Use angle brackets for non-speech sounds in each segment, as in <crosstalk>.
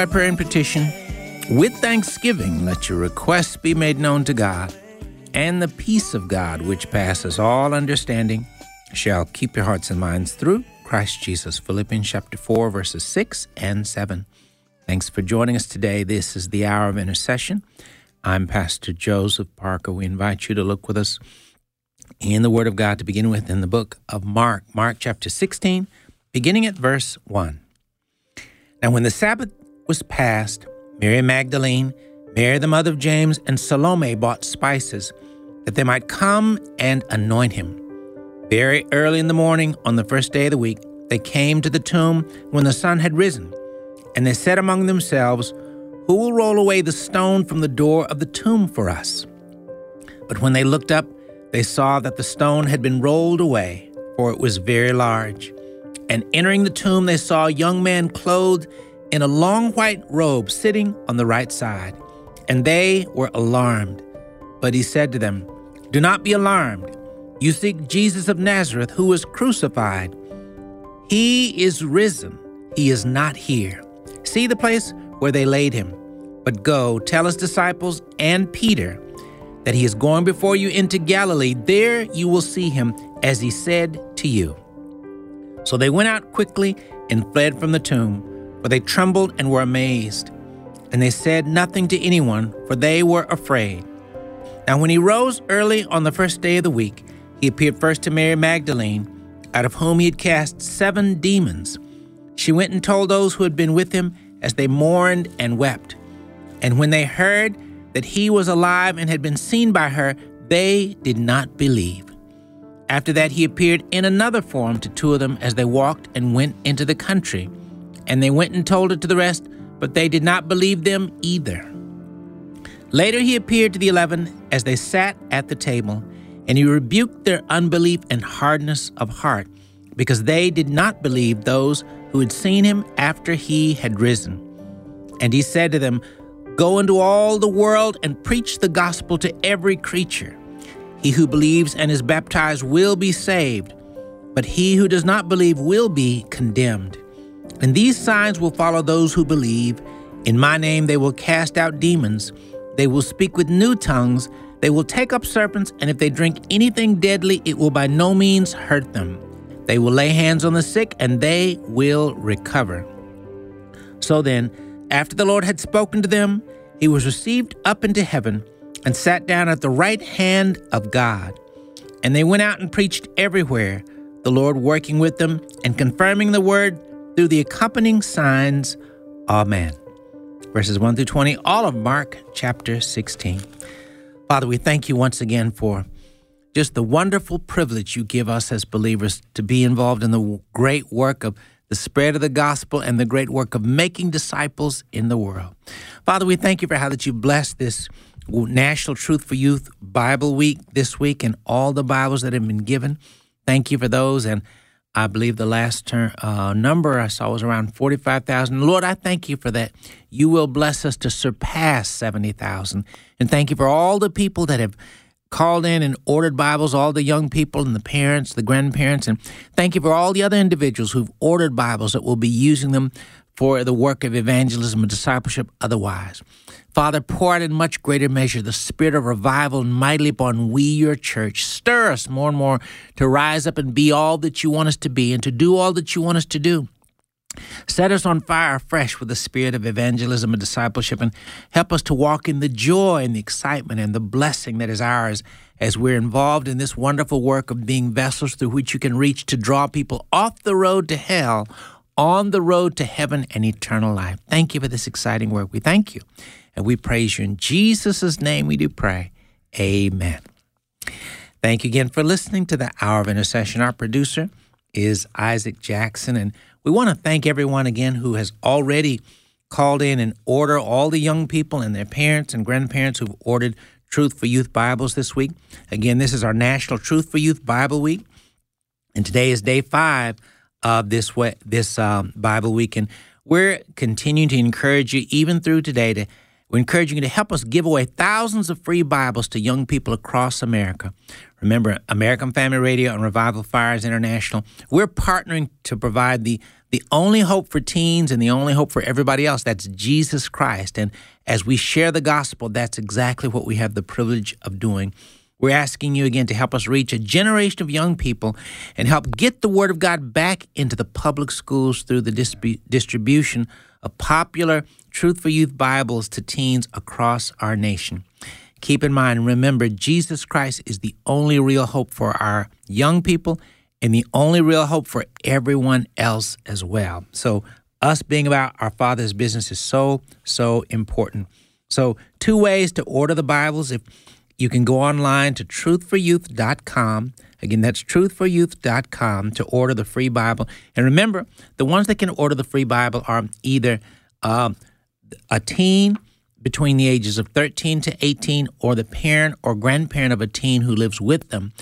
by prayer and petition. With thanksgiving, let your requests be made known to God, and the peace of God, which passes all understanding, shall keep your hearts and minds through Christ Jesus. Philippians chapter 4, verses 6 and 7. Thanks for joining us today. This is the hour of intercession. I'm Pastor Joseph Parker. We invite you to look with us in the Word of God to begin with in the book of Mark, Mark chapter 16, beginning at verse 1. Now, when the Sabbath was passed, Mary Magdalene, Mary the mother of James, and Salome bought spices that they might come and anoint him. Very early in the morning, on the first day of the week, they came to the tomb when the sun had risen, and they said among themselves, Who will roll away the stone from the door of the tomb for us? But when they looked up, they saw that the stone had been rolled away, for it was very large. And entering the tomb, they saw a young man clothed in a long white robe sitting on the right side. And they were alarmed. But he said to them, Do not be alarmed. You seek Jesus of Nazareth, who was crucified. He is risen. He is not here. See the place where they laid him. But go, tell his disciples and Peter that he is going before you into Galilee. There you will see him, as he said to you. So they went out quickly and fled from the tomb, for they trembled and were amazed. And they said nothing to anyone, for they were afraid. Now, when he rose early on the first day of the week, he appeared first to Mary Magdalene, out of whom he had cast seven demons. She went and told those who had been with him as they mourned and wept. And when they heard that he was alive and had been seen by her, they did not believe. After that, he appeared in another form to two of them as they walked and went into the country. And they went and told it to the rest, but they did not believe them either. Later, he appeared to the eleven as they sat at the table, and he rebuked their unbelief and hardness of heart, because they did not believe those who had seen him after he had risen. And he said to them, Go into all the world and preach the gospel to every creature. He who believes and is baptized will be saved, but he who does not believe will be condemned. And these signs will follow those who believe. In my name they will cast out demons, they will speak with new tongues, they will take up serpents, and if they drink anything deadly, it will by no means hurt them. They will lay hands on the sick, and they will recover. So then, after the Lord had spoken to them, he was received up into heaven and sat down at the right hand of God. And they went out and preached everywhere, the Lord working with them and confirming the word through the accompanying signs. Amen. Verses 1 through 20, all of Mark chapter 16. Father, we thank you once again for just the wonderful privilege you give us as believers to be involved in the great work of the spread of the gospel and the great work of making disciples in the world. Father, we thank you for how that you blessed this National Truth for Youth Bible Week this week and all the Bibles that have been given. Thank you for those. And I believe the last term, uh, number I saw was around 45,000. Lord, I thank you for that. You will bless us to surpass 70,000. And thank you for all the people that have called in and ordered Bibles, all the young people and the parents, the grandparents. And thank you for all the other individuals who've ordered Bibles that will be using them for the work of evangelism and discipleship otherwise. Father, pour out in much greater measure the spirit of revival mightily upon we, your church. Stir us more and more to rise up and be all that you want us to be and to do all that you want us to do. Set us on fire afresh with the spirit of evangelism and discipleship and help us to walk in the joy and the excitement and the blessing that is ours as we're involved in this wonderful work of being vessels through which you can reach to draw people off the road to hell on the road to heaven and eternal life. Thank you for this exciting work. We thank you. And we praise you in Jesus' name we do pray. Amen. Thank you again for listening to the Hour of Intercession. Our producer is Isaac Jackson. And we want to thank everyone again who has already called in and order all the young people and their parents and grandparents who've ordered Truth for Youth Bibles this week. Again, this is our National Truth for Youth Bible Week. And today is day five of this, way, this um, Bible week. And we're continuing to encourage you, even through today, to we're encouraging you to help us give away thousands of free Bibles to young people across America. Remember, American Family Radio and Revival Fires International, we're partnering to provide the, the only hope for teens and the only hope for everybody else. That's Jesus Christ. And as we share the gospel, that's exactly what we have the privilege of doing. We're asking you again to help us reach a generation of young people and help get the Word of God back into the public schools through the distribution of popular Truth for Youth Bibles to teens across our nation. Keep in mind, remember, Jesus Christ is the only real hope for our young people and the only real hope for everyone else as well. So, us being about our Father's business is so, so important. So, two ways to order the Bibles. If you can go online to truthforyouth.com. Again, that's truthforyouth.com to order the free Bible. And remember, the ones that can order the free Bible are either uh, a teen between the ages of 13 to 18 or the parent or grandparent of a teen who lives with them.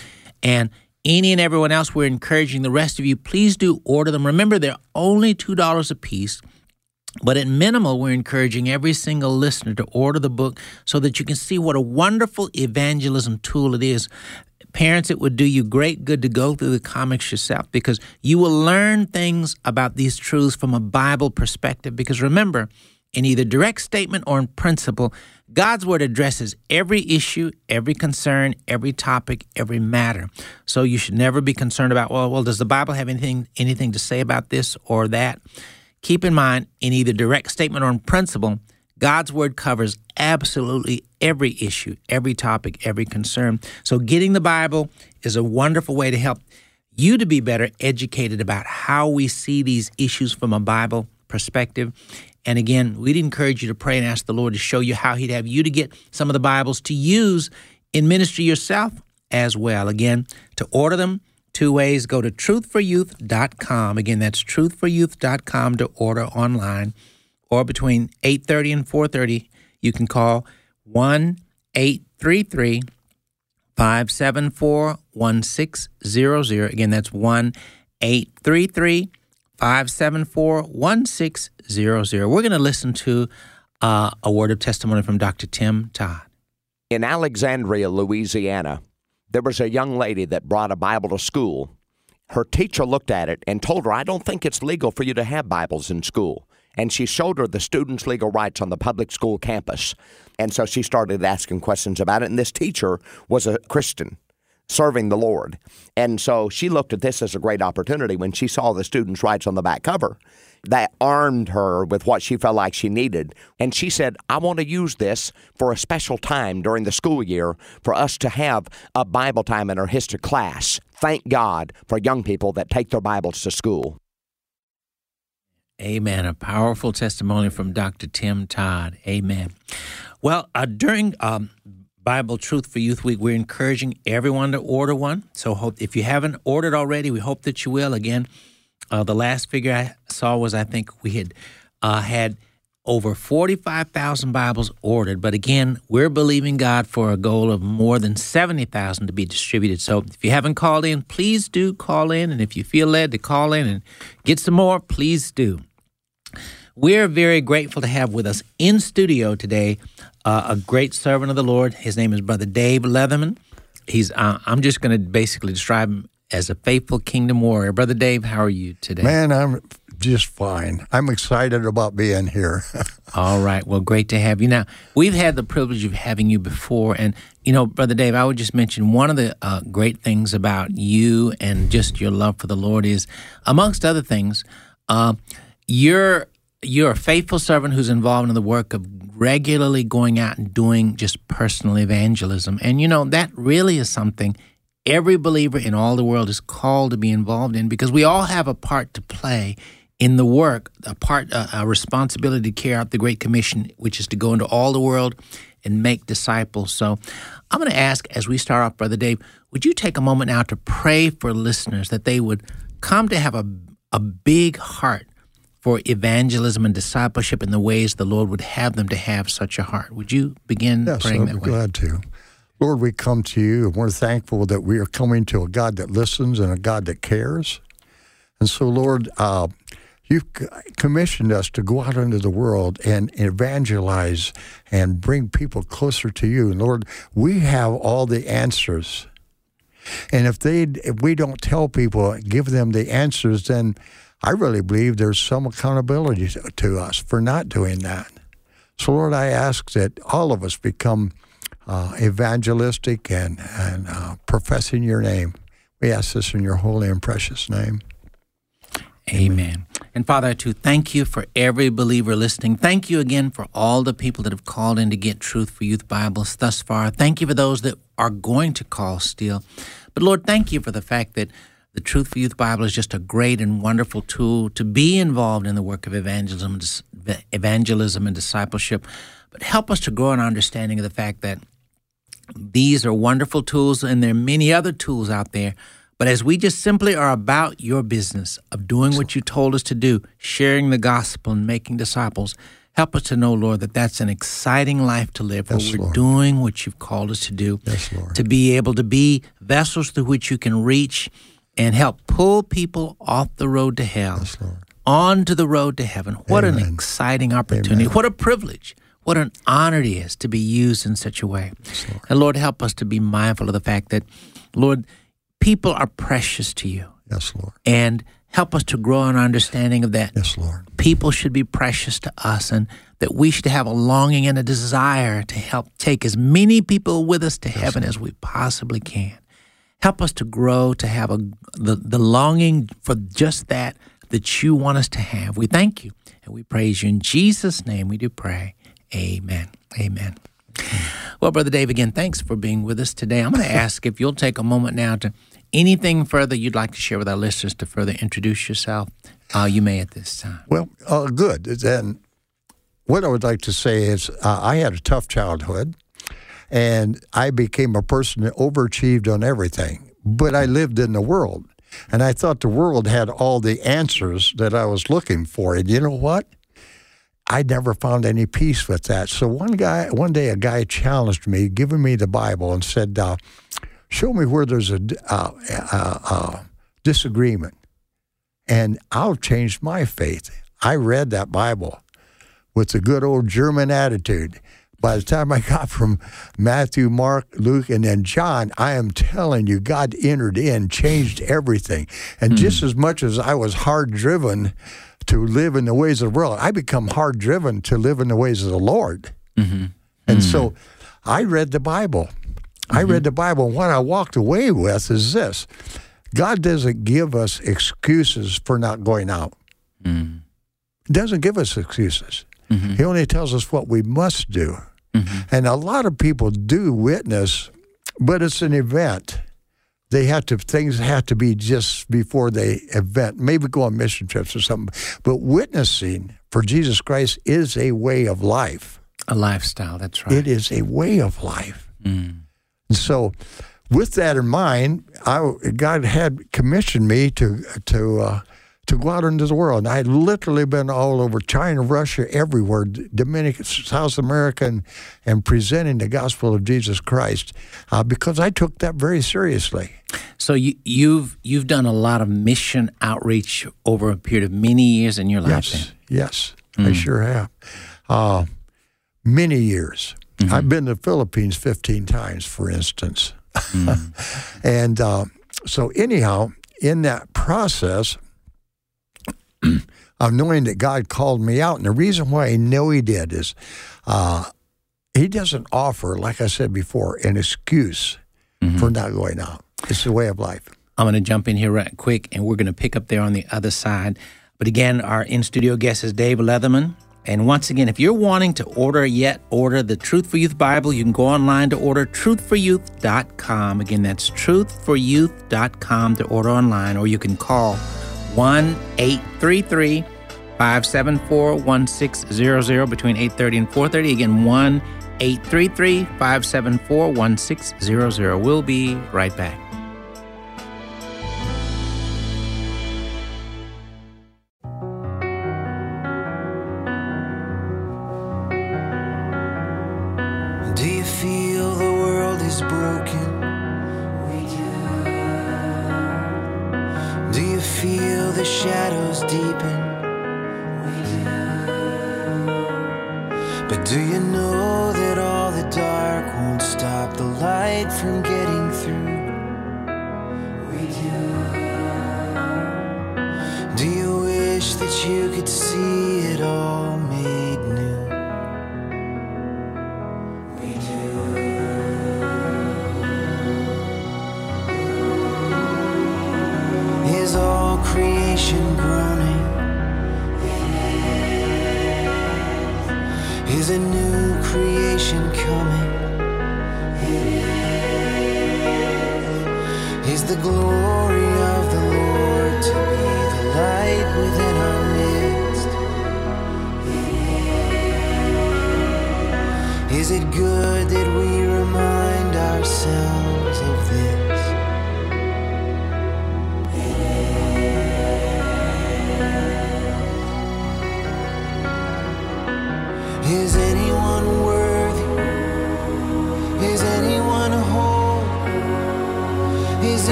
And any and everyone else, we're encouraging the rest of you, please do order them. Remember, they're only $2 a piece. But at minimal, we're encouraging every single listener to order the book so that you can see what a wonderful evangelism tool it is. Parents, it would do you great good to go through the comics yourself because you will learn things about these truths from a Bible perspective. Because remember, in either direct statement or in principle, God's word addresses every issue, every concern, every topic, every matter. So you should never be concerned about, well, well, does the Bible have anything anything to say about this or that? Keep in mind, in either direct statement or in principle, God's word covers absolutely every issue, every topic, every concern. So getting the Bible is a wonderful way to help you to be better educated about how we see these issues from a Bible perspective. And again, we'd encourage you to pray and ask the Lord to show you how He'd have you to get some of the Bibles to use in ministry yourself as well. Again, to order them, two ways go to truthforyouth.com. Again, that's truthforyouth.com to order online. Or between 8:30 and 4:30, you can call 1 833 574 1600. Again, that's 1 833 574 1600. We're going to listen to uh, a word of testimony from Dr. Tim Todd. In Alexandria, Louisiana, there was a young lady that brought a Bible to school. Her teacher looked at it and told her, I don't think it's legal for you to have Bibles in school. And she showed her the students' legal rights on the public school campus. And so she started asking questions about it. And this teacher was a Christian serving the Lord. And so she looked at this as a great opportunity when she saw the students' rights on the back cover. That armed her with what she felt like she needed. And she said, I want to use this for a special time during the school year for us to have a Bible time in our history class. Thank God for young people that take their Bibles to school. Amen. A powerful testimony from Dr. Tim Todd. Amen. Well, uh, during um, Bible Truth for Youth Week, we're encouraging everyone to order one. So hope if you haven't ordered already, we hope that you will. Again, uh, the last figure I saw was I think we had uh, had over 45,000 Bibles ordered. But again, we're believing God for a goal of more than 70,000 to be distributed. So if you haven't called in, please do call in. And if you feel led to call in and get some more, please do. We're very grateful to have with us in studio today uh, a great servant of the Lord. His name is Brother Dave Leatherman. He's uh, I'm just going to basically describe him as a faithful kingdom warrior. Brother Dave, how are you today? Man, I'm just fine. I'm excited about being here. <laughs> All right. Well, great to have you. Now, we've had the privilege of having you before. And, you know, Brother Dave, I would just mention one of the uh, great things about you and just your love for the Lord is, amongst other things, uh, you're you're a faithful servant who's involved in the work of regularly going out and doing just personal evangelism. And you know, that really is something every believer in all the world is called to be involved in because we all have a part to play in the work, a part, a, responsibility to carry out the Great Commission, which is to go into all the world and make disciples. So I'm going to ask as we start off, Brother Dave, would you take a moment now to pray for listeners that they would come to have a, a big heart for evangelism and discipleship in the ways the Lord would have them to have such a heart. Would you begin yes, praying I'd that be way? glad to. Lord, we come to you and we're thankful that we are coming to a God that listens and a God that cares. And so, Lord, uh, you've commissioned us to go out into the world and evangelize and bring people closer to you. And Lord, we have all the answers And if they if we don't tell people, give them the answers, then I really believe there's some accountability to, to us for not doing that. So Lord, I ask that all of us become uh, evangelistic and and uh, professing Your name. We ask this in Your holy and precious name. Amen. And Father, I too thank you for every believer listening. Thank you again for all the people that have called in to get Truth for Youth Bibles thus far. Thank you for those that are going to call still. But Lord, thank you for the fact that the Truth for Youth Bible is just a great and wonderful tool to be involved in the work of evangelism, evangelism and discipleship. But help us to grow in our understanding of the fact that these are wonderful tools, and there are many other tools out there but as we just simply are about your business of doing what you told us to do, sharing the gospel and making disciples, help us to know, Lord, that that's an exciting life to live, yes, where we're Lord. doing what you've called us to do, yes, Lord. to be able to be vessels through which you can reach and help pull people off the road to hell yes, onto the road to heaven. What Amen. an exciting opportunity. Amen. What a privilege. What an honor it is to be used in such a way. Yes, Lord. And Lord, help us to be mindful of the fact that, Lord, people are precious to you. Yes, Lord. And help us to grow in our understanding of that. Yes, Lord. People should be precious to us and that we should have a longing and a desire to help take as many people with us to heaven as we possibly can. Help us to grow to have a the, the longing for just that that you want us to have. We thank you and we praise you. In Jesus' name we do pray. Amen. Amen. Well, Brother Dave, again, thanks for being with us today. I'm going <laughs> to ask if you'll take a moment now to anything further you'd like to share with our listeners to further introduce yourself. Uh, you may at this time. Well, uh, good. And what I would like to say is uh, I had a tough childhood, and I became a person that overachieved on everything. But I lived in the world, and I thought the world had all the answers that I was looking for. And you know what? I never found any peace with that. So one guy, one day, a guy challenged me, giving me the Bible, and said, uh, "Show me where there's a uh, uh, uh, disagreement, and I'll change my faith." I read that Bible with a good old German attitude. By the time I <laughs> got from Matthew, Mark, Luke, and then John, I am telling you, God entered in, changed everything. And just as much as I was hard driven to live in the ways of the world, I become hard driven to live in the ways of the Lord. Mm-hmm. And so mm-hmm. I read the Bible. I read the Bible. And what I walked away with is this God doesn't give us excuses for not going out. He doesn't give us excuses. Mm-hmm. He only tells us what we must do. And a lot of people do witness, but it's an event. They had to things had to be just before the event. Maybe go on mission trips or something. But witnessing for Jesus Christ is a way of life. A lifestyle, that's right. It is a way of life. And so, with that in mind, I, God had commissioned me to to uh, to go out into the world. And I had literally been all over China, Russia, everywhere, Dominican, South America, and, and presenting the gospel of Jesus Christ uh, because I took that very seriously. So you, you've you've done a lot of mission outreach over a period of many years in your life. Yes, yes, I sure have. Uh, many years. I've been to the Philippines 15 times, for instance. <laughs> and uh, so, anyhow, in that process of knowing that God called me out, and the reason why I know He did is uh, He doesn't offer, like I said before, an excuse for not going out. It's the way of life. I'm going to jump in here right quick, and we're going to pick up there on the other side. But again, our in studio guest is Dave Leatherman. And once again, if you're wanting to order yet order the Truth for Youth Bible, you can go online to order truthforyouth.com. Again, that's truthforyouth.com to order online, or you can call 1 833 574 1600 between 830 and 430. Again, 1 833 574 1600. We'll be right back. Do you feel the world is broken? The shadows deepen? But do you know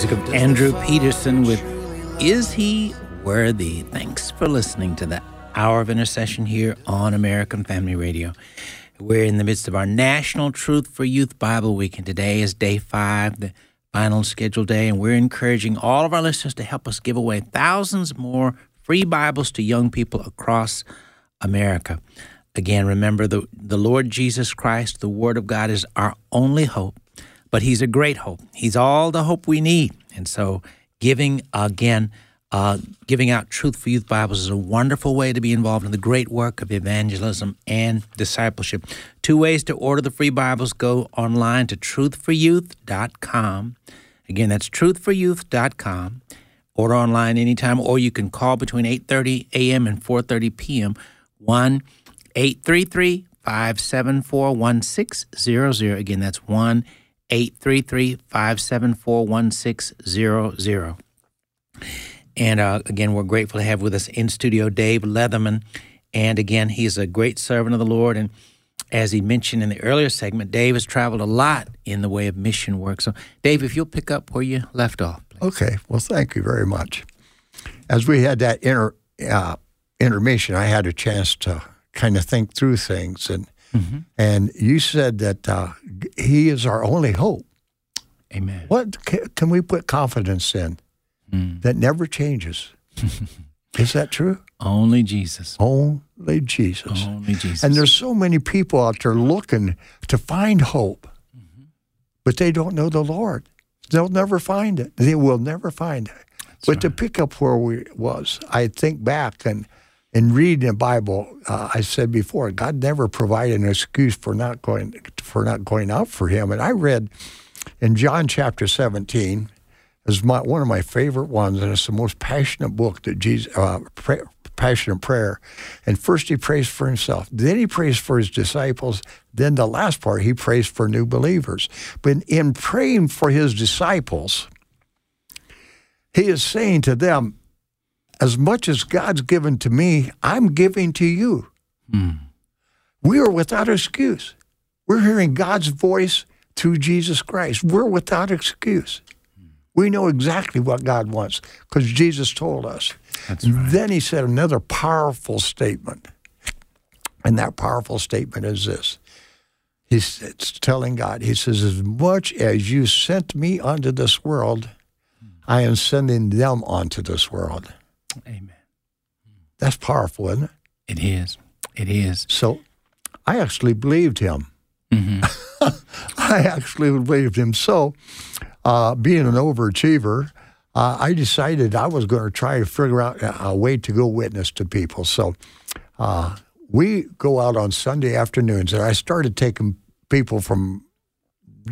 Music of Andrew Peterson with Is He Worthy? Thanks for listening to the Hour of Intercession here on American Family Radio. We're in the midst of our National Truth for Youth Bible Week, and today is day five, the final scheduled day, and we're encouraging all of our listeners to help us give away thousands more free Bibles to young people across America. Again, remember the, the Lord Jesus Christ, the Word of God, is our only hope, but He's a great hope. He's all the hope we need. And so, giving again, uh, giving out Truth for Youth Bibles is a wonderful way to be involved in the great work of evangelism and discipleship. Two ways to order the free Bibles go online to truthforyouth.com. Again, that's truthforyouth.com. Order online anytime, or you can call between 8:30 a.m. and 4:30 p.m. one 833 574 1600. Again, that's 1 833 574 1600. And uh, again, we're grateful to have with us in studio Dave Leatherman. And again, he's a great servant of the Lord. And as he mentioned in the earlier segment, Dave has traveled a lot in the way of mission work. So, Dave, if you'll pick up where you left off. Please. Okay. Well, thank you very much. As we had that inter, uh, intermission, I had a chance to kind of think through things, and Mm-hmm. and you said that uh, He is our only hope. Amen. What can we put confidence in mm. that never changes? <laughs> is that true? Only Jesus. Only Jesus. Only Jesus. And there's so many people out there looking to find hope, mm-hmm. but they don't know the Lord. They'll never find it. They will never find it. but to pick up where we was, I think back and in reading the Bible, uh, I said before, God never provided an excuse for not going for not going out for Him. And I read in John chapter 17 is my, one of my favorite ones, and it's the most passionate book that Jesus, uh, pray, passionate prayer. And first he prays for himself, then he prays for his disciples, then the last part he prays for new believers. But in praying for his disciples, he is saying to them, as much as God's given to me, I'm giving to you. Hmm. We are without excuse. We're hearing God's voice through Jesus Christ. We're without excuse. We know exactly what God wants because Jesus told us. Right. Then he said another powerful statement. And that powerful statement is this. He's it's telling God, he says, As much as you sent me unto this world, I am sending them onto this world. Amen. That's powerful, isn't it? It is. It is. So I actually believed him. <laughs> I actually believed him. So, uh, being an overachiever, uh, I decided I was going to try to figure out a, a way to go witness to people. So, uh, we go out on Sunday afternoons, and I started taking people from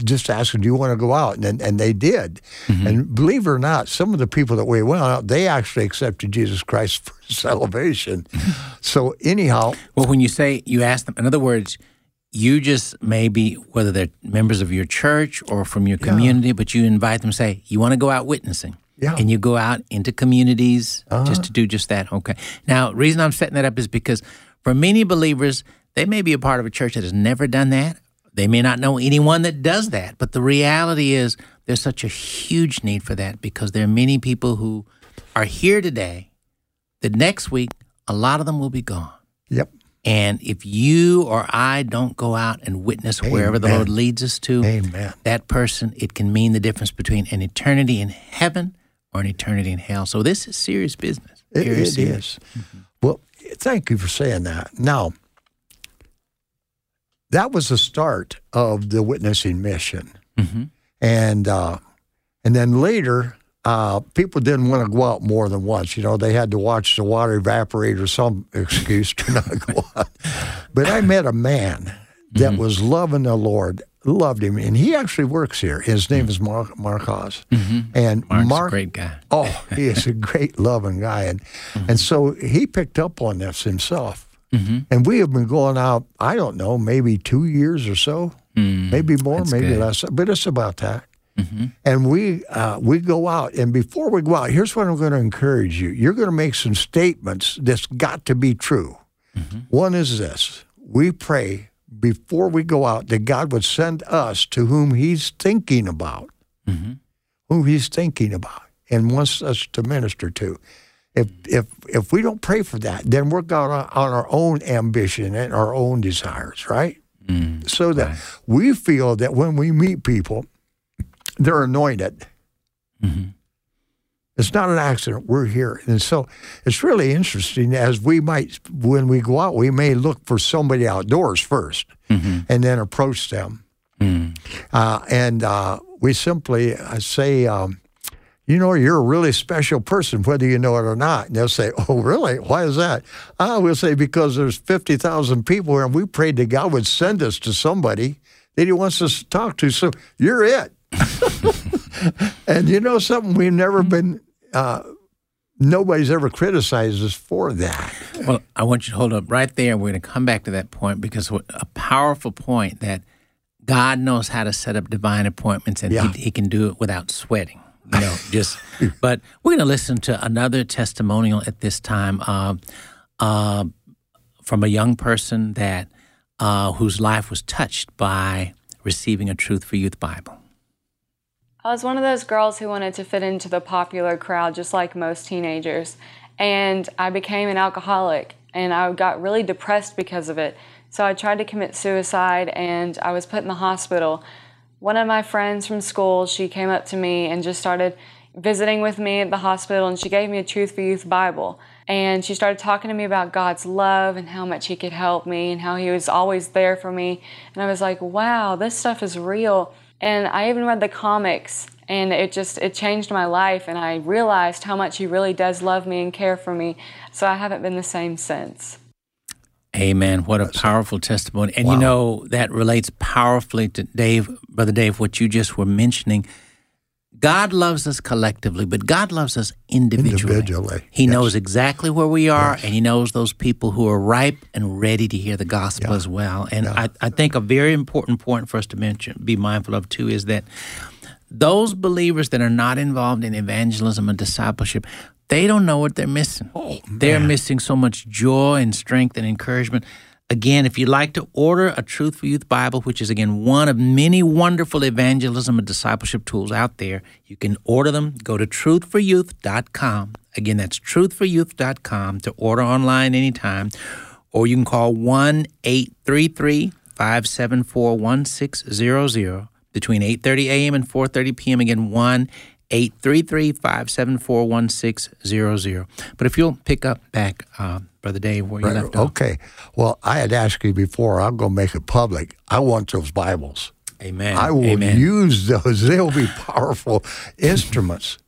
just asking, "Do you want to go out?" And and they did. Mm-hmm. And believe it or not, some of the people that we went out, they actually accepted Jesus Christ <laughs> for salvation. <laughs> so anyhow, Well, when you say you ask them, in other words, you just maybe whether they're members of your church or from your community, but you invite them. Say you want to go out witnessing. Yeah. And you go out into communities just uh-huh. to do just that. Okay. Now, reason I'm setting that up is because for many believers, they may be a part of a church that has never done that. They may not know anyone that does that. But the reality is there's such a huge need for that because there are many people who are here today that next week, a lot of them will be gone. yep, And if you or I don't go out and witness wherever the Lord leads us to, Amen. that person, it can mean the difference between an eternity in heaven or an eternity in hell. So this is serious business. It, Very it serious. is. Well, thank you for saying that. Now, that was the start of the witnessing mission, hmm and uh, and then later, uh, people didn't want to go out more than once. You know, they had to watch the water evaporate or some <laughs> excuse to not go out. But I met a man that Mm-hmm. was loving the Lord, loved him, and he actually works here. His name is Mark Marcos, and Mm-hmm. Mark's Mark a great guy. Oh, he is a great loving guy. And Mm-hmm. and so he picked up on this himself. Mm-hmm. And we have been going out, I don't know, maybe two years or so, maybe more, Mm, maybe good. less, but it's about that. Mm-hmm. And we uh, we go out, and before we go out, here's what I'm going to encourage you. You're going to make some statements that's got to be true. Mm-hmm. One is this: we pray before we go out that God would send us to whom He's thinking about Mm-hmm. who he's thinking about and wants us to minister to. If if if we don't pray for that, then we're going on on our own ambition and our own desires, right? Mm. So that we feel that when we meet people, they're anointed. Mhm. It's not an accident. We're here. And so it's really interesting as we might, when we go out, we may look for somebody outdoors 1st and then approach them. Mm. Uh, and uh, we simply uh, say, um, you know, you're a really special person, whether you know it or not. And they'll say, oh, really? Why is that? I will say, because there's 50,000 people here, and we prayed that God would send us to somebody that he wants us to talk to. So you're it. <laughs> and you know something? We've never been, uh, nobody's ever criticized us for that. Well, I want you to hold up right there. We're going to come back to that point because a powerful point that God knows how to set up divine appointments and Yeah. he, he can do it without sweating. Know, just. But we're going to listen to another testimonial at this time uh, uh, from a young person that uh, whose life was touched by receiving a Truth for Youth Bible. I was one of those girls who wanted to fit into the popular crowd, just like most teenagers. And I became an alcoholic, and I got really depressed because of it. So I tried to commit suicide, and I was put in the hospital. One of my friends from school, she came up to me and just started visiting with me at the hospital, and she gave me a Truth for Youth Bible. And she started talking to me about God's love and how much He could help me and how He was always there for me. And I was like, wow, this stuff is real. And I even read the comics, and it just it changed my life. And I realized how much He really does love me and care for me. So I haven't been the same since. Amen. What a powerful testimony. And you know, that relates powerfully to Dave, Brother Dave, what you just were mentioning. God loves us collectively, but God loves us individually. Individually, He yes. knows exactly where we are, and He knows those people who are ripe and ready to hear the gospel as well. And I, I think a very important point for us to mention, be mindful of too, is that those believers that are not involved in evangelism and discipleship, they don't know what they're missing. Oh, they're missing so much joy and strength and encouragement. Again, if you'd like to order a Truth for Youth Bible, which is again one of many wonderful evangelism and discipleship tools out there, you can order them. Go to truthforyouth.com. Again, that's truthforyouth.com to order online anytime. Or you can call 1 833 574 1600 between 8.30 a.m. and 4.30 p.m. Again, 1 833 1600 But if you'll pick up back, uh, Brother Dave, where you left off. Okay. Well, I had asked you before, I'm going to make it public. I want those Bibles. Amen. I will Amen. use those. <laughs> They'll be powerful instruments.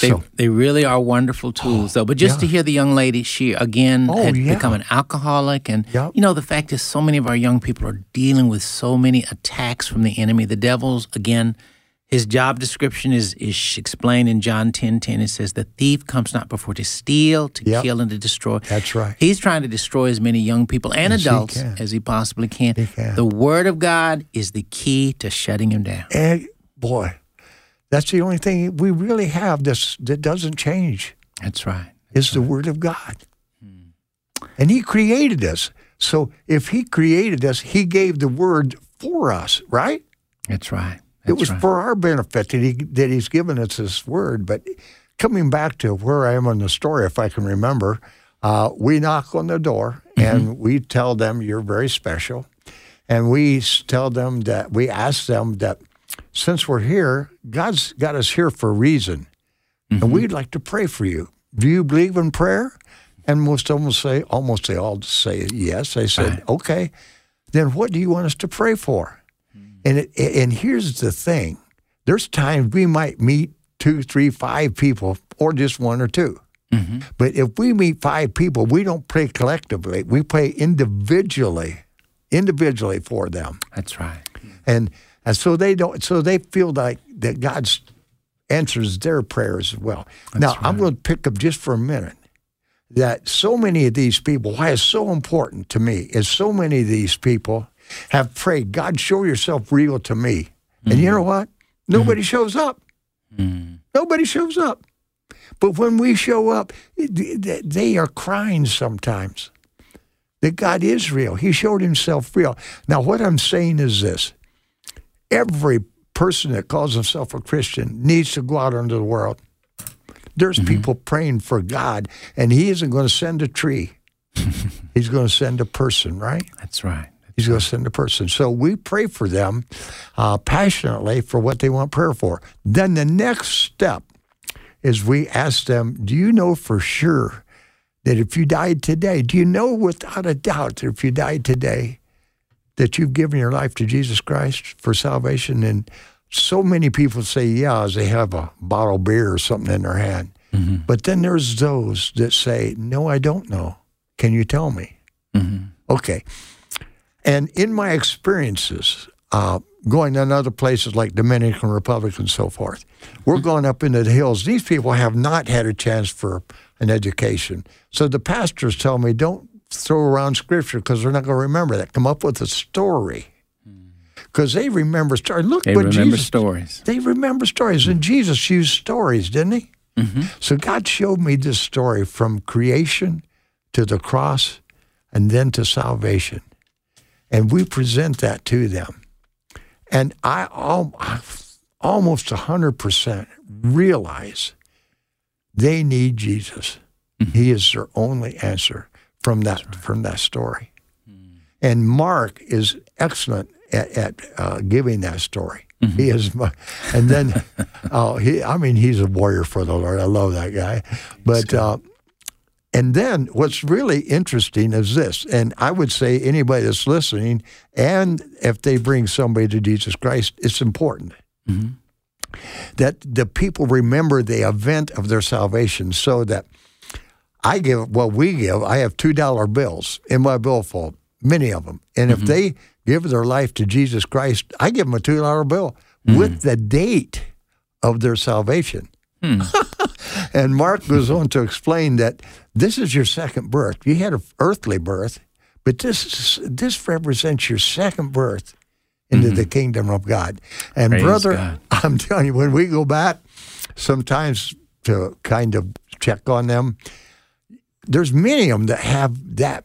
They, So- they really are wonderful <gasps> tools, though. But just to hear the young lady, she again Oh, had yeah. become an alcoholic, and Yep. you know the fact is, so many of our young people are dealing with so many attacks from the enemy. The devil's again, his job description is is explained in John ten ten. It says, "The thief comes not before to steal, to Yep. kill, and to destroy." That's right. He's trying to destroy as many young people and As adults can. as he possibly can. He can. The Word of God is the key to shutting him down. And boy, that's the only thing we really have this that doesn't change That's right. is the Word of God. Hmm. And He created us. So if He created us, He gave the Word for us, right? That's right. It was right. for our benefit that he that he's given us this word. But coming back to where I am in the story, if I can remember, uh, we knock on the door Mm-hmm. and we tell them you're very special, and we tell them that we ask them that since we're here, God's got us here for a reason, Mm-hmm. and we'd like to pray for you. Do you believe in prayer? And most of them say, almost they all say yes. They said, Right. okay. Then what do you want us to pray for? And it, and here's the thing: there's times we might meet two, three, five people, or just one or 2 mm-hmm. But if we meet five people, we don't pray collectively. We pray individually, individually for them, That's right. and and so they don't. So they feel like that God's answers their prayers as well. now I'm going to pick up just for a minute that so many of these people, why it's so important to me, is so many of these people have prayed, God, show yourself real to me. And you know mm-hmm. what? Nobody mm-hmm. shows up. Mm-hmm. Nobody shows up. But when we show up, th- th- they are crying sometimes that God is real. He showed himself real. Now, what I'm saying is this every person that calls himself a Christian needs to go out into the world. There's people praying for God, and He isn't going to send a tree. <laughs> He's going to send a person, right? That's right. He's going to send a person. So we pray for them uh, passionately for what they want prayer for. Then the next step is we ask them, Do you know for sure that if you died today, do you know without a doubt that if you died today, that you've given your life to Jesus Christ for salvation? And so many people say, Yeah, as they have a bottle of beer or something in their hand. But then there's those that say, No, I don't know. Can you tell me? Okay. And in my experiences, uh, going to other places like Dominican Republic and so forth, we're mm-hmm. going up into the hills. These people have not had a chance for an education. So the pastors tell me, don't throw around scripture because they're not going to remember that. Come up with a story. Mm. Because they remember stories. Look They what remember Jesus stories. they remember stories, and Jesus used stories, didn't he? Mm-hmm. So God showed me this story from creation to the cross and then to salvation. And we present that to them. And I al- almost 100% realize they need Jesus. He is their only answer from that, from that story. And Mark is excellent at, at uh, giving that story. He is, my, and then, oh, <laughs> he. I mean, he's a warrior for the Lord. I love that guy. But, uh, and then what's really interesting is this, and I would say anybody that's listening, and if they bring somebody to Jesus Christ, it's important. Mm-hmm. That the people remember the event of their salvation, so that I give, well, we give, I have $2 bills in my billfold, many of them. And if mm-hmm. they give their life to Jesus Christ, I give them a $2 bill mm-hmm. with the date of their salvation. Hmm. <laughs> <laughs> and Mark goes on to explain that this is your second birth. You had an earthly birth, but this is, this represents your second birth into mm-hmm. the kingdom of God. And Praise brother, God. <laughs> I'm telling you, when we go back, sometimes to kind of check on them, there's many of them that have that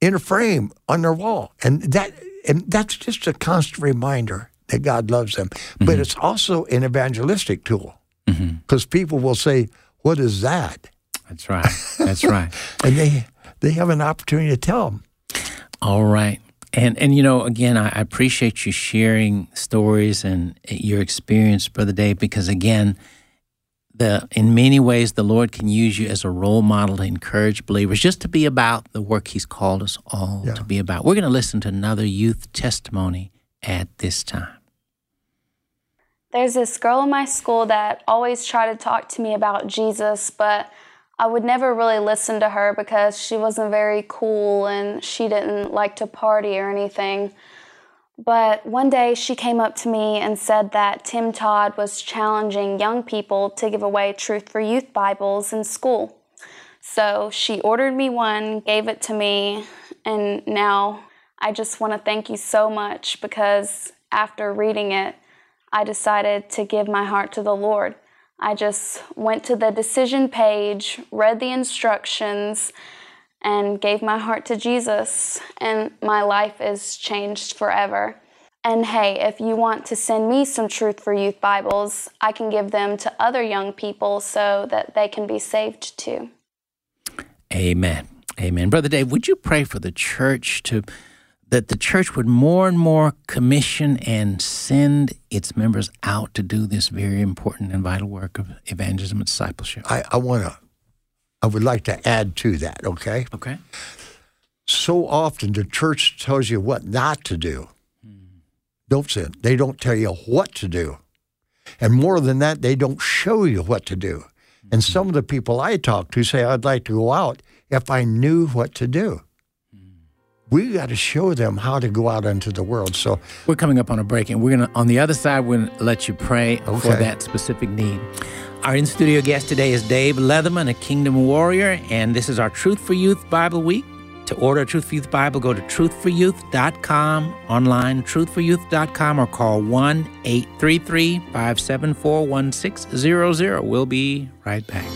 in a frame on their wall, and that and that's just a constant reminder that God loves them. But mm-hmm. it's also an evangelistic tool Mm-hmm. because people will say, "What is that?" That's right. That's right. <laughs> and they they have an opportunity to tell them. All right. And and you know, again, I, I appreciate you sharing stories and your experience, Brother Dave, because again, the in many ways the Lord can use you as a role model to encourage believers, just to be about the work He's called us all Yeah. to be about. We're going to listen to another youth testimony at this time. There's this girl in my school that always tried to talk to me about Jesus, but I would never really listen to her because she wasn't very cool and she didn't like to party or anything. But one day she came up to me and said that Tim Todd was challenging young people to give away Truth for Youth Bibles in school. So she ordered me one, gave it to me, and now I just want to thank you so much because after reading it, I decided to give my heart to the Lord. I just went to the decision page, read the instructions, and gave my heart to Jesus, and my life is changed forever. And hey, if you want to send me some Truth for Youth Bibles, I can give them to other young people so that they can be saved too. Amen. Amen. Brother Dave, would you pray for the church to that the church would more and more commission and send its members out to do this very important and vital work of evangelism and discipleship? I, I want to, I would like to add to that, okay? Okay. So often the church tells you what not to do. Don't sin. They don't tell you what to do. And more than that, they don't show you what to do. And some of the people I talk to say, I'd like to go out if I knew what to do we got to show them how to go out into the world. So we're coming up on a break, and we're gonna on the other side. We're gonna let you pray Okay. for that specific need. Our in studio guest today is Dave Leatherman, a Kingdom Warrior, and this is our Truth for Youth Bible Week. To order a Truth for Youth Bible, go to truthforyouth.com, online, truthforyouth.com, or call 1 833 574 1600. We'll be right back.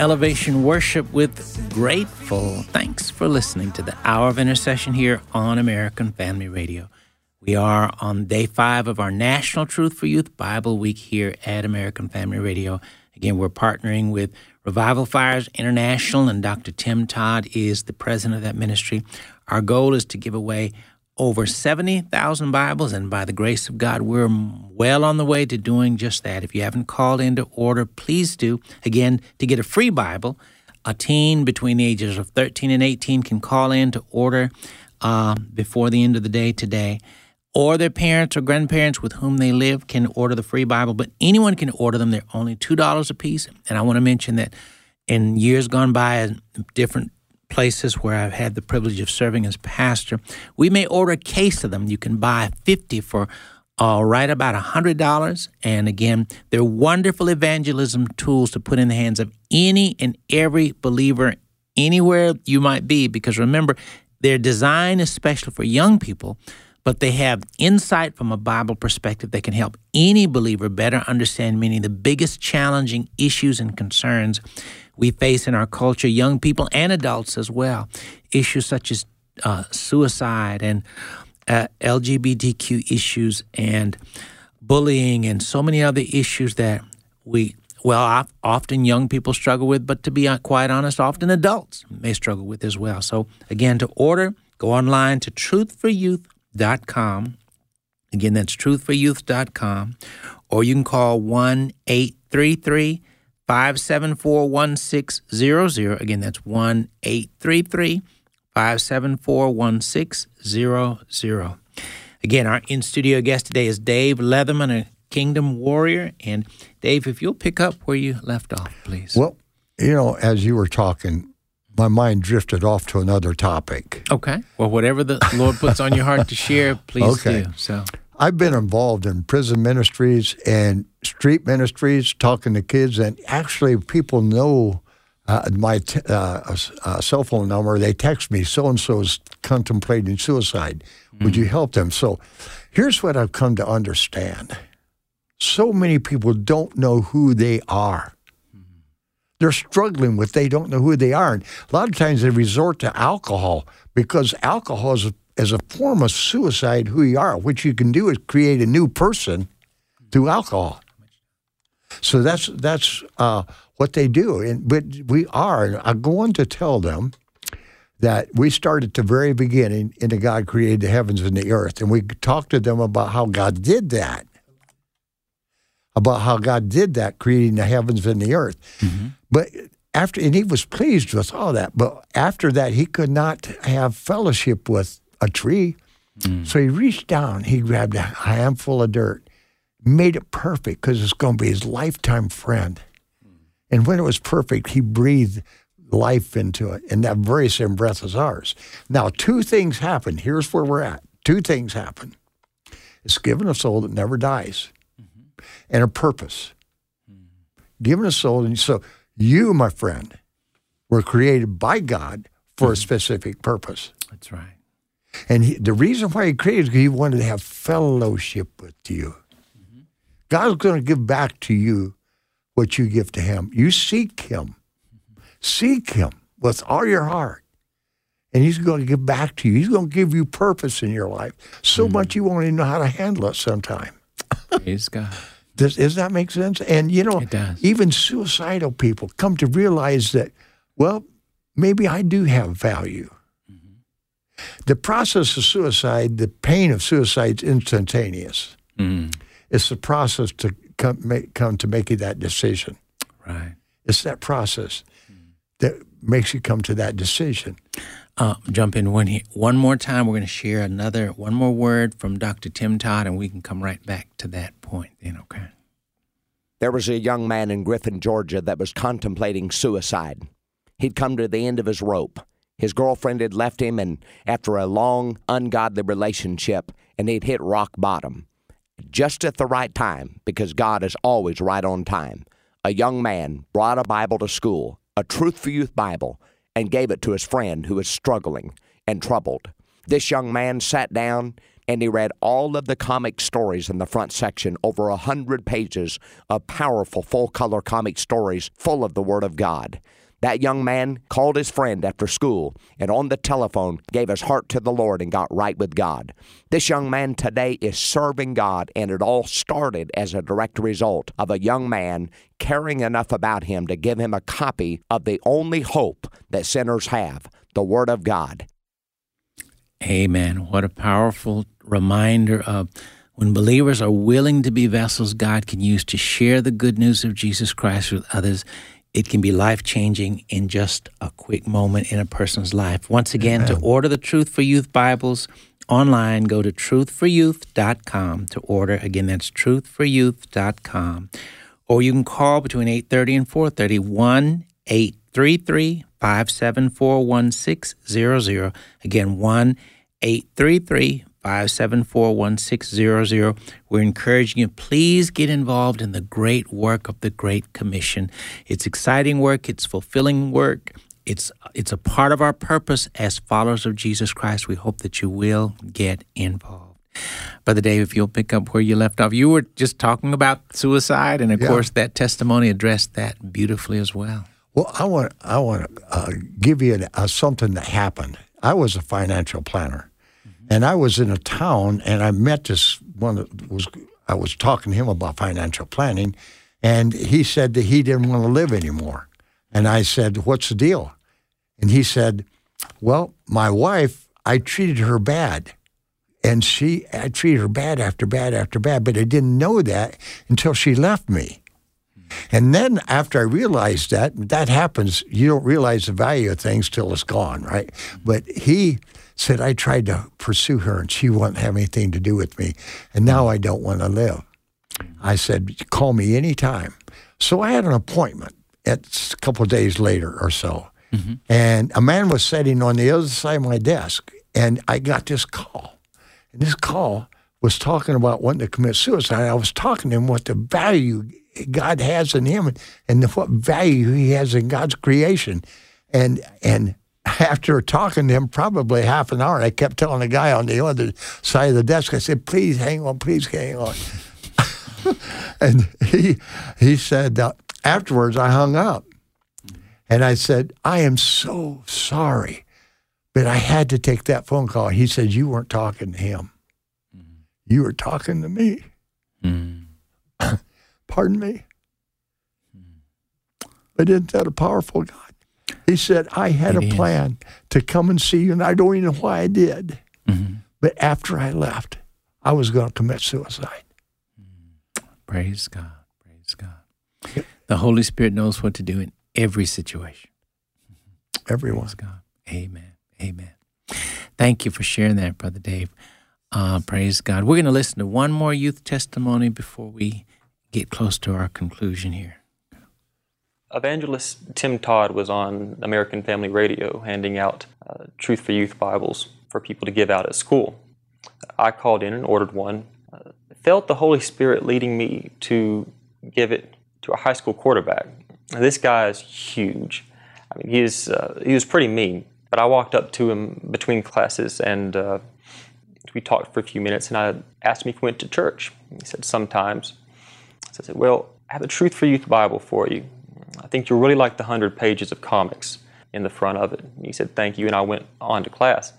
Elevation Worship with Grateful. Thanks for listening to the Hour of Intercession here on American Family Radio. We are on day five of our National Truth for Youth Bible Week here at American Family Radio. Again, we're partnering with Revival Fires International, and Dr. Tim Todd is the president of that ministry. Our goal is to give away over 70,000 Bibles, and by the grace of God, we're well on the way to doing just that. If you haven't called in to order, please do. Again, to get a free Bible, a teen between the ages of 13 and 18 can call in to order uh, before the end of the day today. Or their parents or grandparents with whom they live can order the free Bible, but anyone can order them. They're only $2 a piece. And I want to mention that in years gone by, different places where I've had the privilege of serving as pastor, we may order a case of them. You can buy 50 for uh, right about $100. And again, they're wonderful evangelism tools to put in the hands of any and every believer anywhere you might be. Because remember, they're designed especially for young people, but they have insight from a Bible perspective that can help any believer better understand many of the biggest challenging issues and concerns we face in our culture, young people and adults as well. Issues such as uh, suicide and uh, LGBTQ issues and bullying and so many other issues that we, well, often young people struggle with, but to be uh, quite honest, often adults may struggle with as well. So, again, to order, go online to truthforyouth.com. Again, that's truthforyouth.com. Or you can call 1 833 574 1600. Again, that's 1 833 574 1600. Again, our in studio guest today is Dave Leatherman, a Kingdom Warrior. And Dave, if you'll pick up where you left off, please. Well, you know, as you were talking, my mind drifted off to another topic. okay. Well, whatever the Lord puts on your heart to share, please Okay. do. So, I've been involved in prison ministries and street ministries, talking to kids, and actually, people know uh, my t- uh, uh, cell phone number. They text me, so and so is contemplating suicide. Would you help them? So, here's what I've come to understand so many people don't know who they are. They're struggling with they don't know who they are. And a lot of times they resort to alcohol because alcohol is a, is a form of suicide who you are. What you can do is create a new person through alcohol. So that's that's uh, what they do. And but we are. and I go on to tell them that we start at the very beginning in the God created the heavens and the earth, and we talk to them about how God did that. About how God did that, creating the heavens and the earth. But after, and he was pleased with all that. But after that, he could not have fellowship with a tree. So he reached down, he grabbed a handful of dirt, made it perfect because it's going to be his lifetime friend. And when it was perfect, he breathed life into it, and that very same breath is ours. Now, two things happen. Here's where we're at. Two things happen. It's given a soul that never dies, and a purpose. Given a soul, and so you, my friend, were created by God for a specific purpose. that's right. And he, the reason why he created is he wanted to have fellowship with you. Mm-hmm. God's going to give back to you what you give to him. You seek him. Seek him with all your heart. And he's going to give back to you. He's going to give you purpose in your life. So mm-hmm. much you won't even know how to handle it sometime. <laughs> Praise God. Does, does that make sense? And you know, even suicidal people come to realize that, well, maybe I do have value. The process of suicide, the pain of suicide is instantaneous. Mm, It's the process to come, make, come to making that decision. right. It's that process that makes you come to that decision. Uh, jump in one here. One more time, we're going to share another, one more word from Dr. Tim Todd, and we can come right back to that point then, okay? There was a young man in Griffin, Georgia, that was contemplating suicide. He'd come to the end of his rope. His girlfriend had left him, and after a long, ungodly relationship, and he'd hit rock bottom. Just at the right time, because God is always right on time, a young man brought a Bible to school, a Truth for Youth Bible, and gave it to his friend who was struggling and troubled. This young man sat down and he read all of the comic stories in the front section, over a hundred pages of powerful full color comic stories full of the Word of God. That young man called his friend after school and on the telephone gave his heart to the Lord and got right with God. This young man today is serving God, and it all started as a direct result of a young man caring enough about him to give him a copy of the only hope that sinners have the Word of God. Amen. What a powerful reminder of when believers are willing to be vessels God can use to share the good news of Jesus Christ with others. It can be life changing in just a quick moment in a person's life. Once again, to order the Truth for Youth Bibles online, go to truthforyouth.com to order. Again, that's truthforyouth.com. Or you can call between 8.30 and 4.30, 1 833 574 1600. Again, 1 833 574 1600. We're encouraging you, please get involved in the great work of the Great Commission. It's exciting work, it's fulfilling work. It's, it's a part of our purpose as followers of Jesus Christ. We hope that you will get involved. Brother Dave, if you'll pick up where you left off, you were just talking about suicide, and of Yeah. course, that testimony addressed that beautifully as well. Well, I want I want to uh, give you an, uh, something that happened. I was a financial planner, and I was in a town, and I met this one that was I was talking to him about financial planning, and he said that he didn't want to live anymore, and I said, "What's the deal?" And he said, "Well, my wife, I treated her bad." And she, I treated her bad after bad after bad, but I didn't know that until she left me. And then after I realized that, that happens, you don't realize the value of things till it's gone, right? But he said, I tried to pursue her and she wouldn't have anything to do with me. And now I don't want to live. I said, call me anytime. So I had an appointment at a couple of days later or so. Mm-hmm. And a man was sitting on the other side of my desk, and I got this call. And this call was talking about wanting to commit suicide. I was talking to him what the value God has in him and what value he has in God's creation. And and after talking to him probably half an hour, I kept telling the guy on the other side of the desk, I said, please hang on, please hang on. <laughs> and he he said uh, afterwards I hung up. And I said, I am so sorry, but I had to take that phone call. He said, You weren't talking to him. You were talking to me. <coughs> Pardon me. But isn't that a powerful God? He said, I had It a is. plan to come and see you, and I don't even know why I did. But after I left, I was going to commit suicide. Praise God. Praise God. The Holy Spirit knows what to do in every situation. Everyone. Praise God. Amen. Amen. Thank you for sharing that, Brother Dave. Uh, praise God. We're going to listen to one more youth testimony before we get close to our conclusion here. Evangelist Tim Todd was on American Family Radio handing out uh, Truth for Youth Bibles for people to give out at school. I called in and ordered one. Uh, felt the Holy Spirit leading me to give it to a high school quarterback. Now, this guy is huge. I mean, he is uh, he was pretty mean. But I walked up to him between classes and uh, we talked for a few minutes. And I asked him if he went to church. He said sometimes. So I said, Well, I have a Truth for Youth Bible for you. I think you'll really like the 100 pages of comics in the front of it. And he said, Thank you. And I went on to class.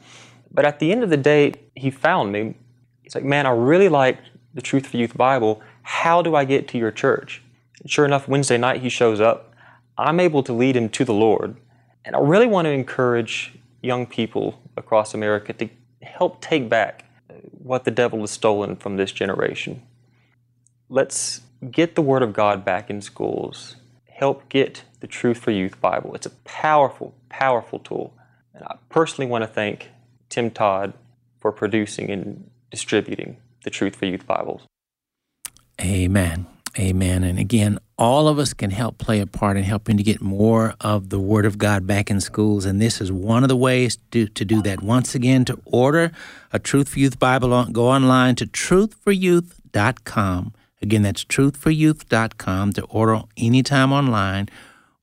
But at the end of the day, he found me. He's like, Man, I really like the Truth for Youth Bible. How do I get to your church? And sure enough, Wednesday night he shows up. I'm able to lead him to the Lord. And I really want to encourage young people across America to help take back what the devil has stolen from this generation. Let's get the Word of God back in schools. Help get the Truth for Youth Bible. It's a powerful, powerful tool. And I personally want to thank Tim Todd for producing and distributing the Truth for Youth Bibles. Amen. Amen. And again, all of us can help play a part in helping to get more of the Word of God back in schools. And this is one of the ways to, to do that. Once again, to order a Truth for Youth Bible, go online to truthforyouth.com. Again, that's truthforyouth.com to order anytime online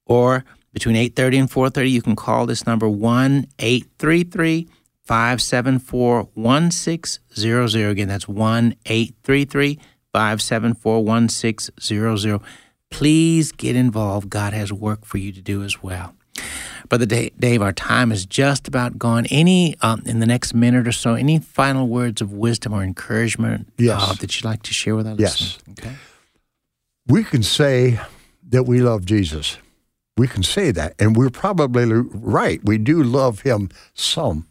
or between 8.30 and 4.30 you can call this number 1-833-574-1600 again that's 1-833-574-1600 please get involved. God has work for you to do as well brother Da- dave our time is just about gone any um, in the next minute or so any final words of wisdom or encouragement Yes. uh, that you'd like to share with our Yes. okay we can say that we love Jesus. We can say that, and we're probably right. We do love Him some.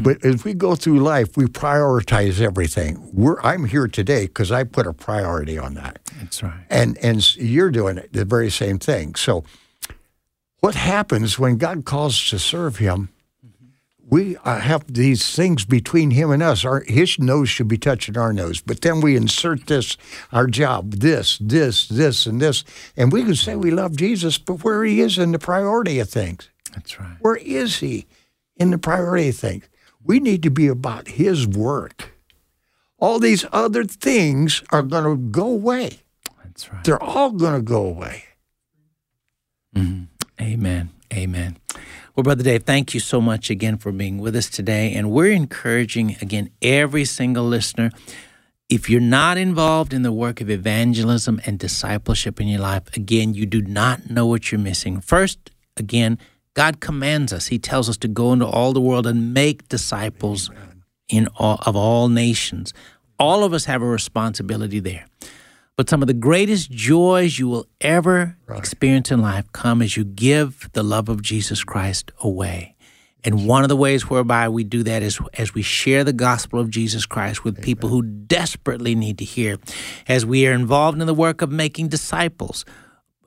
But as we go through life, we prioritize everything. We're, I'm here today because I put a priority on that. that's right And, and you're doing it, the very same thing. So, what happens when God calls us to serve Him? We uh, have these things between Him and us. Our, his nose should be touching our nose, but then we insert this, our job, this, this, this, and this, and we can say we love Jesus, but where He is in the priority of things? that's right Where is He in the priority of things? We need to be about His work. All these other things are going to go away. that's right They're all going to go away. Amen. Amen. Well, Brother Dave, thank you so much again for being with us today. And we're encouraging, again, every single listener. If you're not involved in the work of evangelism and discipleship in your life, again, you do not know what you're missing. First, again, God commands us. He tells us to go into all the world and make disciples in all, of all nations. All of us have a responsibility there. But some of the greatest joys you will ever experience in life come as you give the love of Jesus Christ away. And one of the ways whereby we do that is as we share the gospel of Jesus Christ with people who desperately need to hear. As we are involved in the work of making disciples,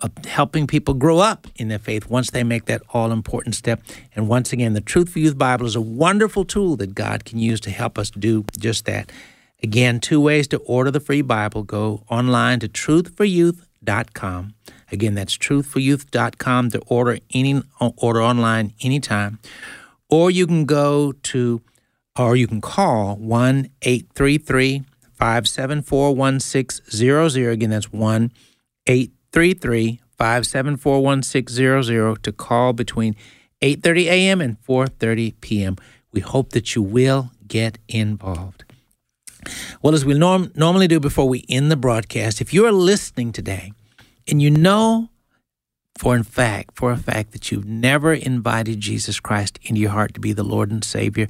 of helping people grow up in their faith once they make that all important step. And once again, the Truth for Youth Bible is a wonderful tool that God can use to help us do just that. Again, two ways to order the free Bible go online to truthforyouth.com. Again, that's truthforyouth.com to order any order online anytime. Or you can go to or you can call 1 833 574 1600. Again, that's 1 833 574 1600 to call between 8:30 a.m. and 4:30 p.m. We hope that you will get involved. Well, as we norm- normally do before we end the broadcast, if you are listening today and you know for in fact, for a fact that you've never invited Jesus Christ into your heart to be the Lord and Savior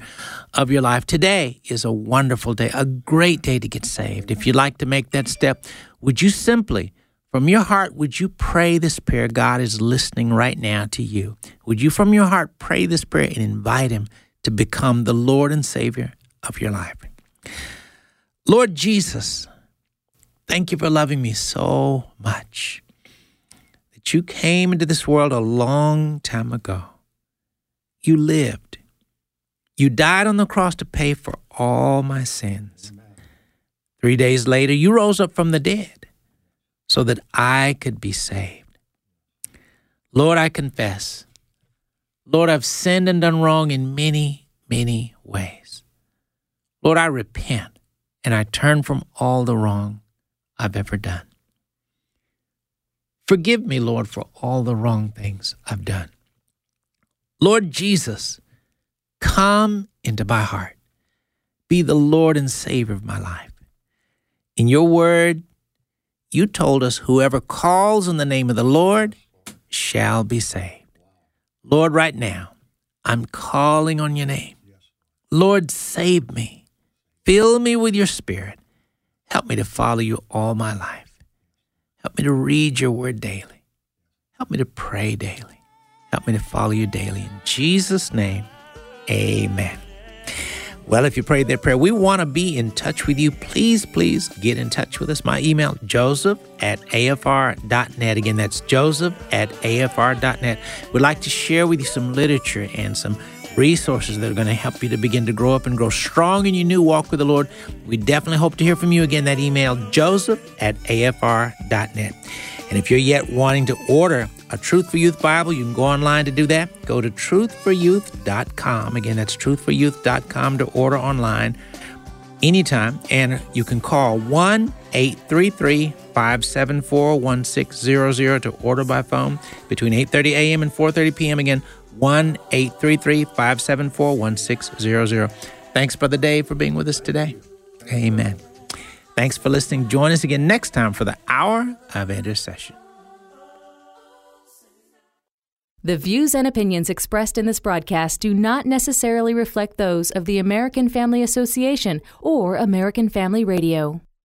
of your life, today is a wonderful day, a great day to get saved. If you'd like to make that step, would you simply from your heart, would you pray this prayer? God is listening right now to you. Would you, from your heart, pray this prayer and invite Him to become the Lord and Savior of your life? Lord Jesus, thank you for loving me so much that you came into this world a long time ago. You lived. You died on the cross to pay for all my sins. Three days later, you rose up from the dead so that I could be saved. Lord, I confess. Lord, I've sinned and done wrong in many, many ways. Lord, I repent and I turn from all the wrong I've ever done. Forgive me, Lord, for all the wrong things I've done. Lord Jesus, come into my heart. Be the Lord and Savior of my life. In your word, you told us whoever calls on the name of the Lord shall be saved. Lord, right now, I'm calling on your name. Lord, save me. Fill me with your spirit. Help me to follow you all my life. Help me to read your word daily. Help me to pray daily. Help me to follow you daily. In Jesus' name, amen. Well, if you prayed that prayer, we want to be in touch with you. Please, please get in touch with us. My email, joseph at afr.net. Again, that's joseph at afr.net. We'd like to share with you some literature and some resources that are going to help you to begin to grow up and grow strong in your new walk with the Lord. We definitely hope to hear from you. Again, that email, joseph at afr.net. And if you're yet wanting to order a Truth for Youth Bible, you can go online to do that. Go to truthforyouth.com. Again, that's truthforyouth.com to order online anytime. And you can call 1 833 574 1600 to order by phone between 8.30 a.m. and 4.30 p.m. Again, 1 833 574 1600. Thanks, Brother Dave, for being with us today. Amen. Thanks for listening. Join us again next time for the Hour of Intercession. The views and opinions expressed in this broadcast do not necessarily reflect those of the American Family Association or American Family Radio.